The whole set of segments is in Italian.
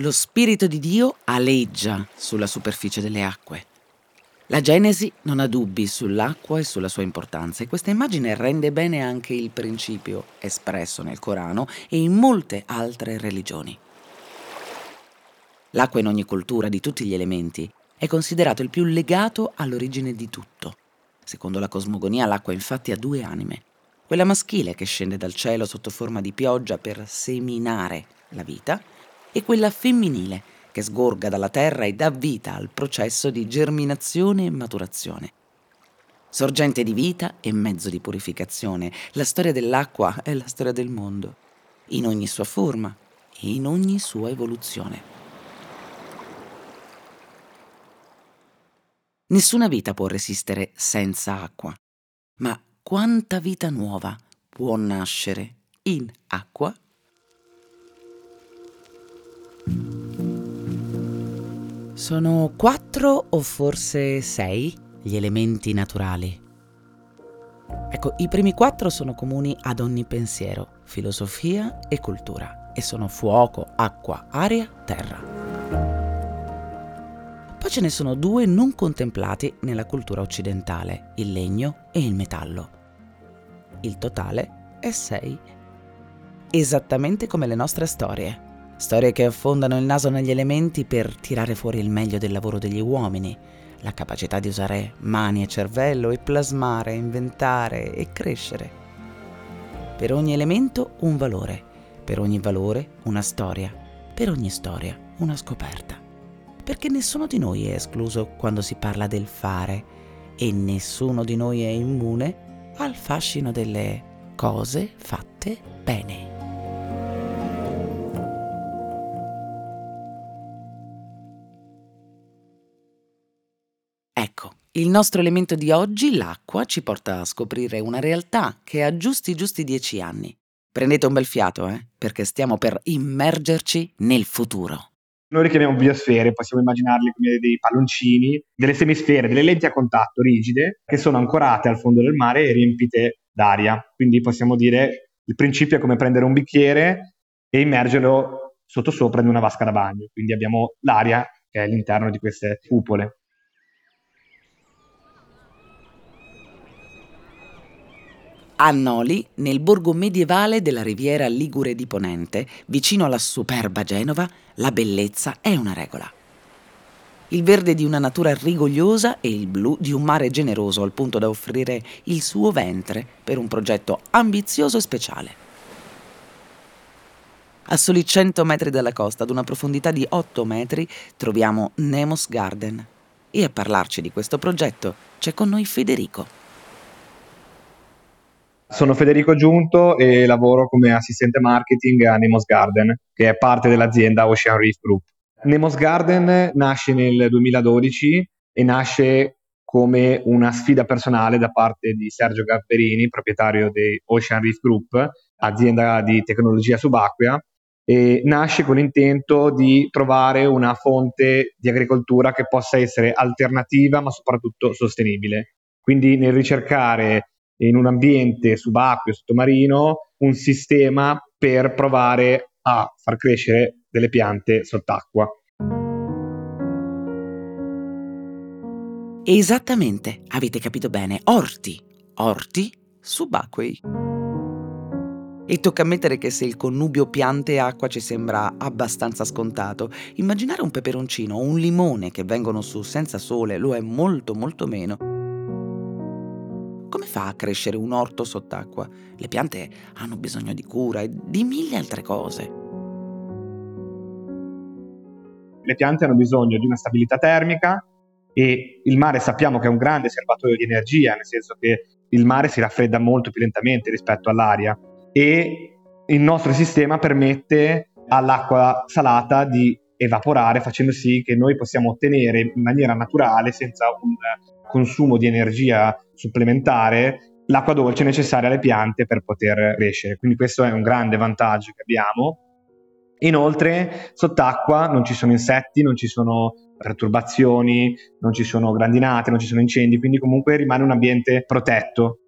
lo Spirito di Dio aleggia sulla superficie delle acque. La Genesi non ha dubbi sull'acqua e sulla sua importanza e questa immagine rende bene anche il principio espresso nel Corano e in molte altre religioni. L'acqua in ogni cultura di tutti gli elementi è considerato il più legato all'origine di tutto. Secondo la cosmogonia l'acqua infatti ha due anime, quella maschile che scende dal cielo sotto forma di pioggia per seminare la vita e quella femminile che sgorga dalla terra e dà vita al processo di germinazione e maturazione. Sorgente di vita e mezzo di purificazione, la storia dell'acqua è la storia del mondo, in ogni sua forma e in ogni sua evoluzione. Nessuna vita può resistere senza acqua, ma quanta vita nuova può nascere in acqua? Sono quattro o forse sei gli elementi naturali. Ecco, i primi quattro sono comuni ad ogni pensiero, filosofia e cultura, e sono fuoco, acqua, aria, terra. Poi ce ne sono due non contemplati nella cultura occidentale, il legno e il metallo. Il totale è sei. Esattamente come le nostre storie. Storie che affondano il naso negli elementi per tirare fuori il meglio del lavoro degli uomini, la capacità di usare mani e cervello e plasmare, inventare e crescere. Per ogni elemento un valore, per ogni valore una storia, per ogni storia una scoperta. Perché nessuno di noi è escluso quando si parla del fare e nessuno di noi è immune al fascino delle cose fatte bene. Ecco, il nostro elemento di oggi, l'acqua, ci porta a scoprire una realtà che ha giusti giusti dieci anni. Prendete un bel fiato, eh, perché stiamo per immergerci nel futuro. Noi le chiamiamo biosfere, possiamo immaginarle come dei palloncini, delle semisfere, delle lenti a contatto rigide che sono ancorate al fondo del mare e riempite d'aria. Quindi possiamo dire il principio è come prendere un bicchiere e immergerlo sottosopra in una vasca da bagno. Quindi abbiamo l'aria che è all'interno di queste cupole. A Noli, nel borgo medievale della riviera Ligure di Ponente, vicino alla superba Genova, la bellezza è una regola. Il verde di una natura rigogliosa e il blu di un mare generoso al punto da offrire il suo ventre per un progetto ambizioso e speciale. A soli 100 metri dalla costa, ad una profondità di 8 metri, troviamo Nemos Garden. E a parlarci di questo progetto c'è con noi Federico. Sono Federico Giunto e lavoro come assistente marketing a Nemos Garden, che è parte dell'azienda Ocean Reef Group. Nemos Garden nasce nel 2012 e nasce come una sfida personale da parte di Sergio Gapperini, proprietario di Ocean Reef Group, azienda di tecnologia subacquea, e nasce con l'intento di trovare una fonte di agricoltura che possa essere alternativa ma soprattutto sostenibile. Quindi nel ricercare in un ambiente subacqueo, sottomarino, un sistema per provare a far crescere delle piante sott'acqua. Esattamente, avete capito bene, orti, orti subacquei. E tocca ammettere che se il connubio piante e acqua ci sembra abbastanza scontato, immaginare un peperoncino o un limone che vengono su senza sole lo è molto molto meno. Come fa a crescere un orto sott'acqua? Le piante hanno bisogno di cura e di mille altre cose. Le piante hanno bisogno di una stabilità termica e il mare sappiamo che è un grande serbatoio di energia, nel senso che il mare si raffredda molto più lentamente rispetto all'aria e il nostro sistema permette all'acqua salata di evaporare facendo sì che noi possiamo ottenere in maniera naturale senza un consumo di energia supplementare l'acqua dolce necessaria alle piante per poter crescere. Quindi questo è un grande vantaggio che abbiamo. Inoltre, sott'acqua non ci sono insetti, non ci sono perturbazioni, non ci sono grandinate, non ci sono incendi, quindi comunque rimane un ambiente protetto.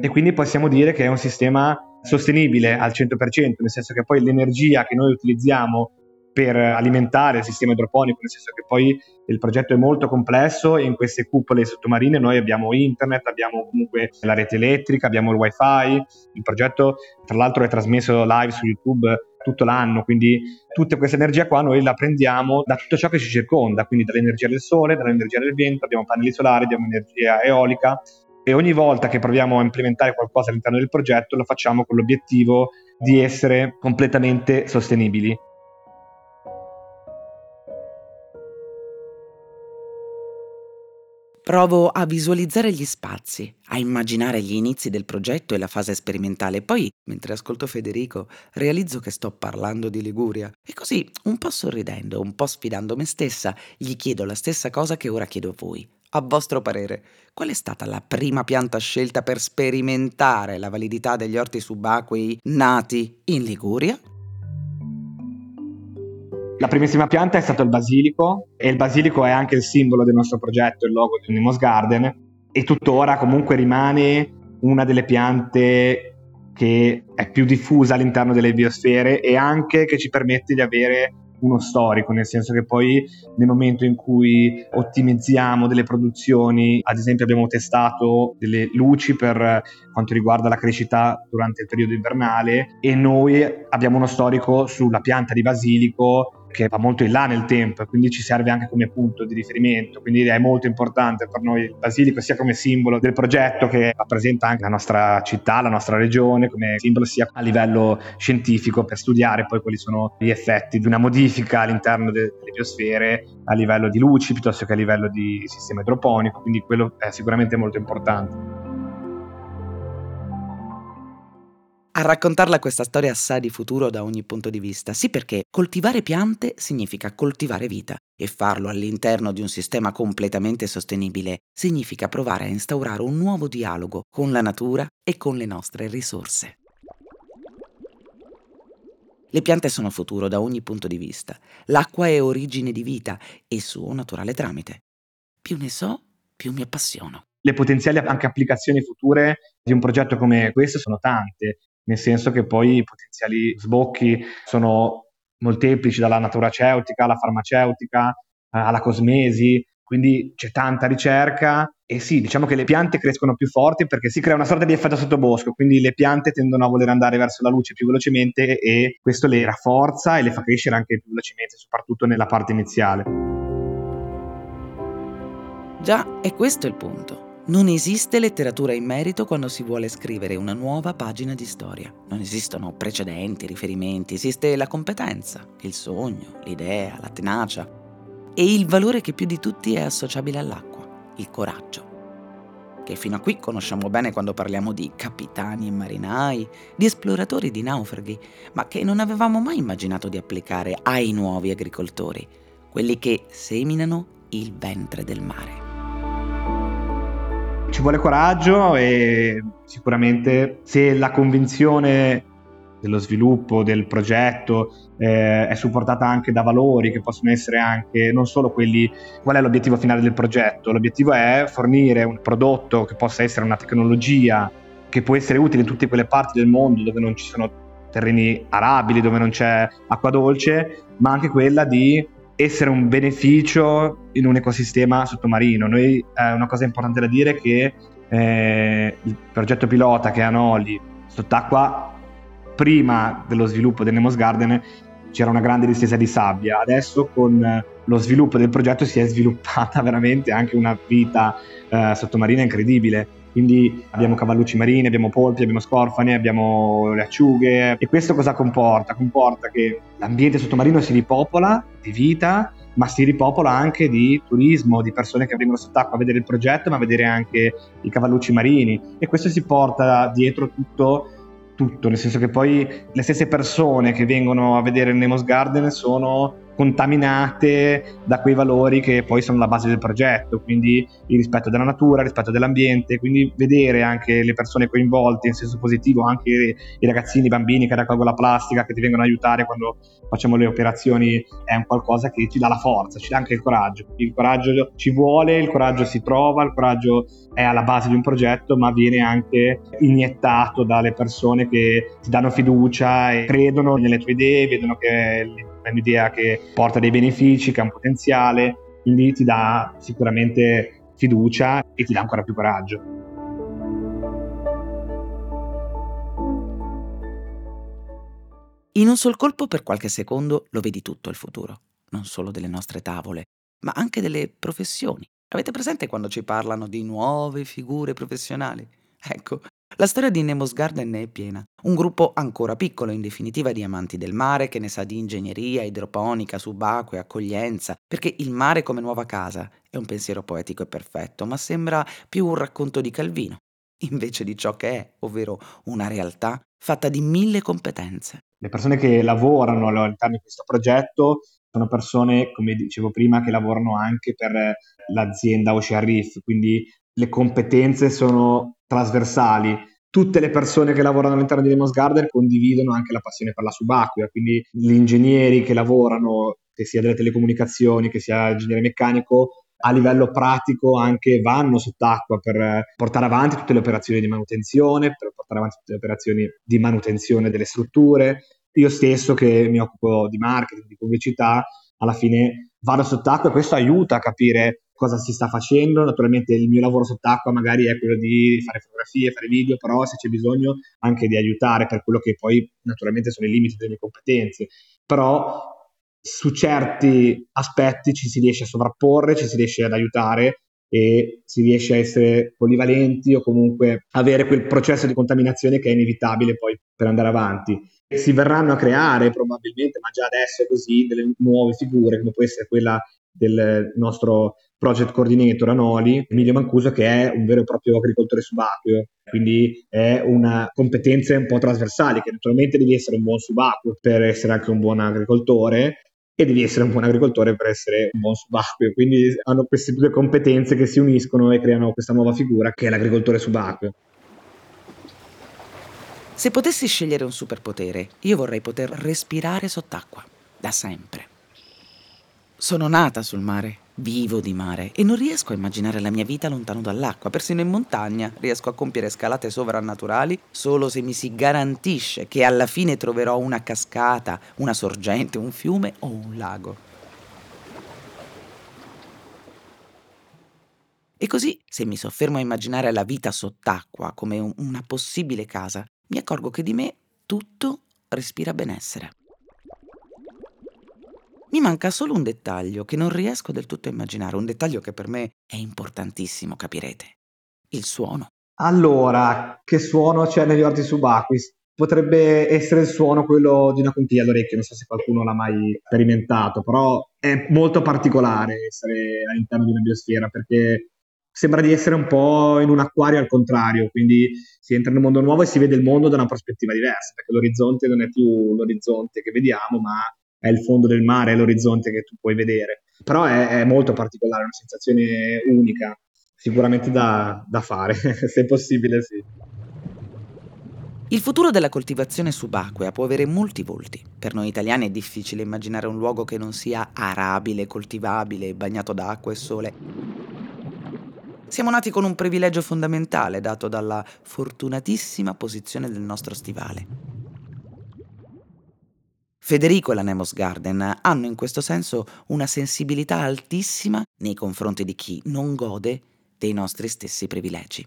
E quindi possiamo dire che è un sistema sostenibile al 100%, nel senso che poi l'energia che noi utilizziamo per alimentare il sistema idroponico, nel senso che poi il progetto è molto complesso e in queste cupole sottomarine noi abbiamo internet, abbiamo comunque la rete elettrica, abbiamo il wifi, il progetto tra l'altro è trasmesso live su YouTube tutto l'anno, quindi tutta questa energia qua noi la prendiamo da tutto ciò che ci circonda, quindi dall'energia del sole, dall'energia del vento, abbiamo pannelli solari, abbiamo energia eolica e ogni volta che proviamo a implementare qualcosa all'interno del progetto lo facciamo con l'obiettivo di essere completamente sostenibili. Provo a visualizzare gli spazi, a immaginare gli inizi del progetto e la fase sperimentale. Poi, mentre ascolto Federico, realizzo che sto parlando di Liguria. E così, un po' sorridendo, un po' sfidando me stessa, gli chiedo la stessa cosa che ora chiedo a voi. A vostro parere, qual è stata la prima pianta scelta per sperimentare la validità degli orti subacquei nati in Liguria? La primissima pianta è stato il basilico e il basilico è anche il simbolo del nostro progetto, il logo di Nemos Garden e tuttora comunque rimane una delle piante che è più diffusa all'interno delle biosfere e anche che ci permette di avere uno storico, nel senso che poi nel momento in cui ottimizziamo delle produzioni, ad esempio abbiamo testato delle luci per quanto riguarda la crescita durante il periodo invernale e noi abbiamo uno storico sulla pianta di basilico che va molto in là nel tempo e quindi ci serve anche come punto di riferimento, quindi è molto importante per noi il basilico sia come simbolo del progetto che rappresenta anche la nostra città, la nostra regione, come simbolo sia a livello scientifico per studiare poi quali sono gli effetti di una modifica all'interno delle biosfere a livello di luci piuttosto che a livello di sistema idroponico, quindi quello è sicuramente molto importante. A raccontarla questa storia sa di futuro da ogni punto di vista, sì perché coltivare piante significa coltivare vita e farlo all'interno di un sistema completamente sostenibile significa provare a instaurare un nuovo dialogo con la natura e con le nostre risorse. Le piante sono futuro da ogni punto di vista, l'acqua è origine di vita e suo naturale tramite. Più ne so, più mi appassiono. Le potenziali anche applicazioni future di un progetto come questo sono tante nel senso che poi i potenziali sbocchi sono molteplici dalla naturaceutica alla farmaceutica alla cosmesi, quindi c'è tanta ricerca e sì, diciamo che le piante crescono più forti perché si crea una sorta di effetto sottobosco, quindi le piante tendono a voler andare verso la luce più velocemente e questo le rafforza e le fa crescere anche più velocemente, soprattutto nella parte iniziale. Già, è questo il punto. Non esiste letteratura in merito quando si vuole scrivere una nuova pagina di storia. Non esistono precedenti, riferimenti, esiste la competenza, il sogno, l'idea, la tenacia e il valore che più di tutti è associabile all'acqua, il coraggio. Che fino a qui conosciamo bene quando parliamo di capitani e marinai, di esploratori di naufraghi, ma che non avevamo mai immaginato di applicare ai nuovi agricoltori, quelli che seminano il ventre del mare ci vuole coraggio e sicuramente se la convinzione dello sviluppo del progetto eh, è supportata anche da valori che possono essere anche non solo quelli qual è l'obiettivo finale del progetto? L'obiettivo è fornire un prodotto che possa essere una tecnologia che può essere utile in tutte quelle parti del mondo dove non ci sono terreni arabili dove non c'è acqua dolce ma anche quella di essere un beneficio in un ecosistema sottomarino. Noi, eh, una cosa importante da dire è che eh, il progetto pilota che ha Noli sott'acqua, prima dello sviluppo del Nemos Garden, c'era una grande distesa di sabbia. Adesso con lo sviluppo del progetto si è sviluppata veramente anche una vita eh, sottomarina incredibile quindi abbiamo cavallucci marini, abbiamo polpi, abbiamo scorfani, abbiamo le acciughe e questo cosa comporta? Comporta che l'ambiente sottomarino si ripopola di vita, ma si ripopola anche di turismo, di persone che vengono sott'acqua a vedere il progetto, ma a vedere anche i cavallucci marini e questo si porta dietro tutto tutto, nel senso che poi le stesse persone che vengono a vedere il Nemos Garden sono contaminate da quei valori che poi sono la base del progetto, quindi il rispetto della natura, il rispetto dell'ambiente, quindi vedere anche le persone coinvolte in senso positivo, anche i ragazzini, i bambini che raccolgono la plastica, che ti vengono a aiutare quando facciamo le operazioni, è un qualcosa che ci dà la forza, ci dà anche il coraggio. Il coraggio ci vuole, il coraggio si trova, il coraggio è alla base di un progetto, ma viene anche iniettato dalle persone che ti danno fiducia e credono nelle tue idee, vedono che è un'idea che porta dei benefici, che ha un potenziale, quindi ti dà sicuramente fiducia e ti dà ancora più coraggio. In un sol colpo per qualche secondo lo vedi tutto il futuro, non solo delle nostre tavole, ma anche delle professioni. Avete presente quando ci parlano di nuove figure professionali? Ecco, la storia di Nemo's Garden ne è piena. Un gruppo ancora piccolo, in definitiva, di amanti del mare che ne sa di ingegneria, idroponica, subacquea, accoglienza, perché il mare come nuova casa è un pensiero poetico e perfetto, ma sembra più un racconto di Calvino, invece di ciò che è, ovvero una realtà fatta di mille competenze. Le persone che lavorano all'interno di questo progetto sono persone, come dicevo prima, che lavorano anche per l'azienda Ocean Reef, quindi le competenze sono trasversali. Tutte le persone che lavorano all'interno di Demos Garden condividono anche la passione per la subacquea, quindi gli ingegneri che lavorano, che sia delle telecomunicazioni, che sia ingegnere meccanico, a livello pratico anche vanno sott'acqua per portare avanti tutte le operazioni di manutenzione, per portare avanti tutte le operazioni di manutenzione delle strutture. Io stesso che mi occupo di marketing, di pubblicità, alla fine vado sott'acqua e questo aiuta a capire cosa si sta facendo. Naturalmente il mio lavoro sott'acqua magari è quello di fare fotografie, fare video, però se c'è bisogno anche di aiutare per quello che poi naturalmente sono i limiti delle mie competenze. Però su certi aspetti ci si riesce a sovrapporre, ci si riesce ad aiutare e si riesce a essere polivalenti o comunque avere quel processo di contaminazione che è inevitabile poi per andare avanti. Si verranno a creare probabilmente, ma già adesso è così, delle nuove figure, come può essere quella del nostro project coordinator Anoli, Emilio Mancuso, che è un vero e proprio agricoltore subacqueo, quindi è una competenza un po' trasversale, che naturalmente devi essere un buon subacqueo per essere anche un buon agricoltore, e devi essere un buon agricoltore per essere un buon subacqueo. Quindi hanno queste due competenze che si uniscono e creano questa nuova figura che è l'agricoltore subacqueo. Se potessi scegliere un superpotere, io vorrei poter respirare sott'acqua, da sempre. Sono nata sul mare, vivo di mare e non riesco a immaginare la mia vita lontano dall'acqua, persino in montagna riesco a compiere scalate sovrannaturali solo se mi si garantisce che alla fine troverò una cascata, una sorgente, un fiume o un lago. E così, se mi soffermo a immaginare la vita sott'acqua come una possibile casa, mi accorgo che di me tutto respira benessere. Mi manca solo un dettaglio che non riesco del tutto a immaginare, un dettaglio che per me è importantissimo, capirete. Il suono. Allora, che suono c'è negli orti subacquei? Potrebbe essere il suono quello di una conchiglia all'orecchio, non so se qualcuno l'ha mai sperimentato, però è molto particolare essere all'interno di una biosfera perché sembra di essere un po' in un acquario al contrario, quindi si entra in un mondo nuovo e si vede il mondo da una prospettiva diversa, perché l'orizzonte non è più l'orizzonte che vediamo, ma è il fondo del mare, è l'orizzonte che tu puoi vedere. Però è, è molto particolare, è una sensazione unica, sicuramente da, da fare, se possibile sì. Il futuro della coltivazione subacquea può avere molti volti. Per noi italiani è difficile immaginare un luogo che non sia arabile, coltivabile, bagnato da acqua e sole. Siamo nati con un privilegio fondamentale dato dalla fortunatissima posizione del nostro stivale. Federico e la Nemos Garden hanno in questo senso una sensibilità altissima nei confronti di chi non gode dei nostri stessi privilegi.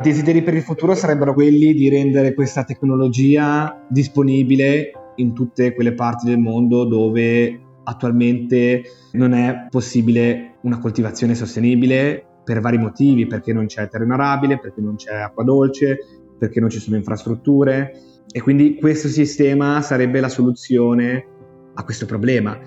Desideri per il futuro sarebbero quelli di rendere questa tecnologia disponibile in tutte quelle parti del mondo dove attualmente non è possibile una coltivazione sostenibile per vari motivi, perché non c'è terreno arabile, perché non c'è acqua dolce, perché non ci sono infrastrutture e quindi questo sistema sarebbe la soluzione a questo problema.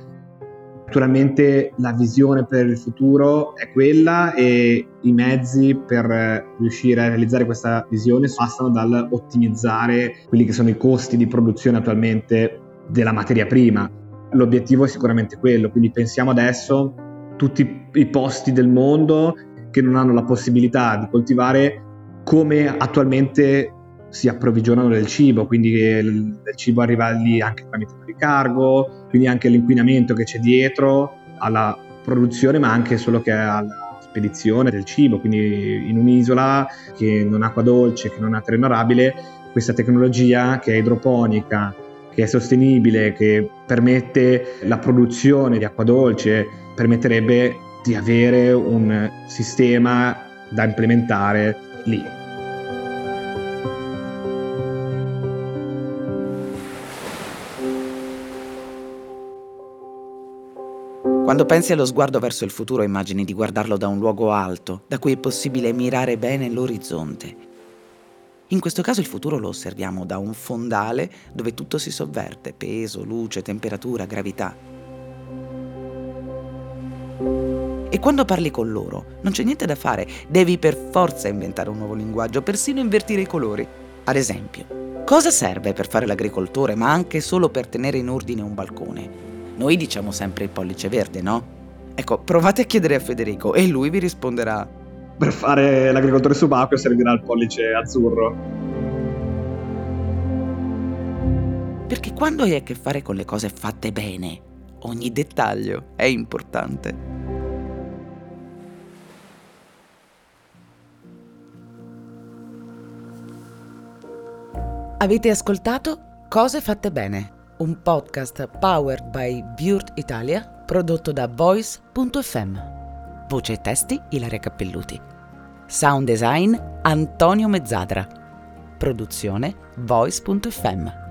Naturalmente la visione per il futuro è quella e i mezzi per riuscire a realizzare questa visione passano dal ottimizzare quelli che sono i costi di produzione attualmente della materia prima. L'obiettivo è sicuramente quello, quindi pensiamo adesso a tutti i posti del mondo che non hanno la possibilità di coltivare come attualmente si approvvigionano del cibo, quindi il, il cibo arriva lì anche tramite il cargo, quindi anche l'inquinamento che c'è dietro alla produzione, ma anche solo che alla spedizione del cibo, quindi in un'isola che non ha acqua dolce, che non ha terreno arabile, questa tecnologia che è idroponica che è sostenibile, che permette la produzione di acqua dolce, permetterebbe di avere un sistema da implementare lì. Quando pensi allo sguardo verso il futuro immagini di guardarlo da un luogo alto, da cui è possibile mirare bene l'orizzonte. In questo caso il futuro lo osserviamo da un fondale dove tutto si sovverte, peso, luce, temperatura, gravità. E quando parli con loro non c'è niente da fare, devi per forza inventare un nuovo linguaggio, persino invertire i colori. Ad esempio, cosa serve per fare l'agricoltore, ma anche solo per tenere in ordine un balcone? Noi diciamo sempre il pollice verde, no? Ecco, provate a chiedere a Federico e lui vi risponderà. Per fare l'agricoltore subacqueo servirà il pollice azzurro. Perché quando hai a che fare con le cose fatte bene, ogni dettaglio è importante. Avete ascoltato Cose fatte bene un podcast powered by Burt Italia prodotto da voice.fm. Voce e testi Ilaria Cappelluti. Sound design Antonio Mezzadra. Produzione voice.fm.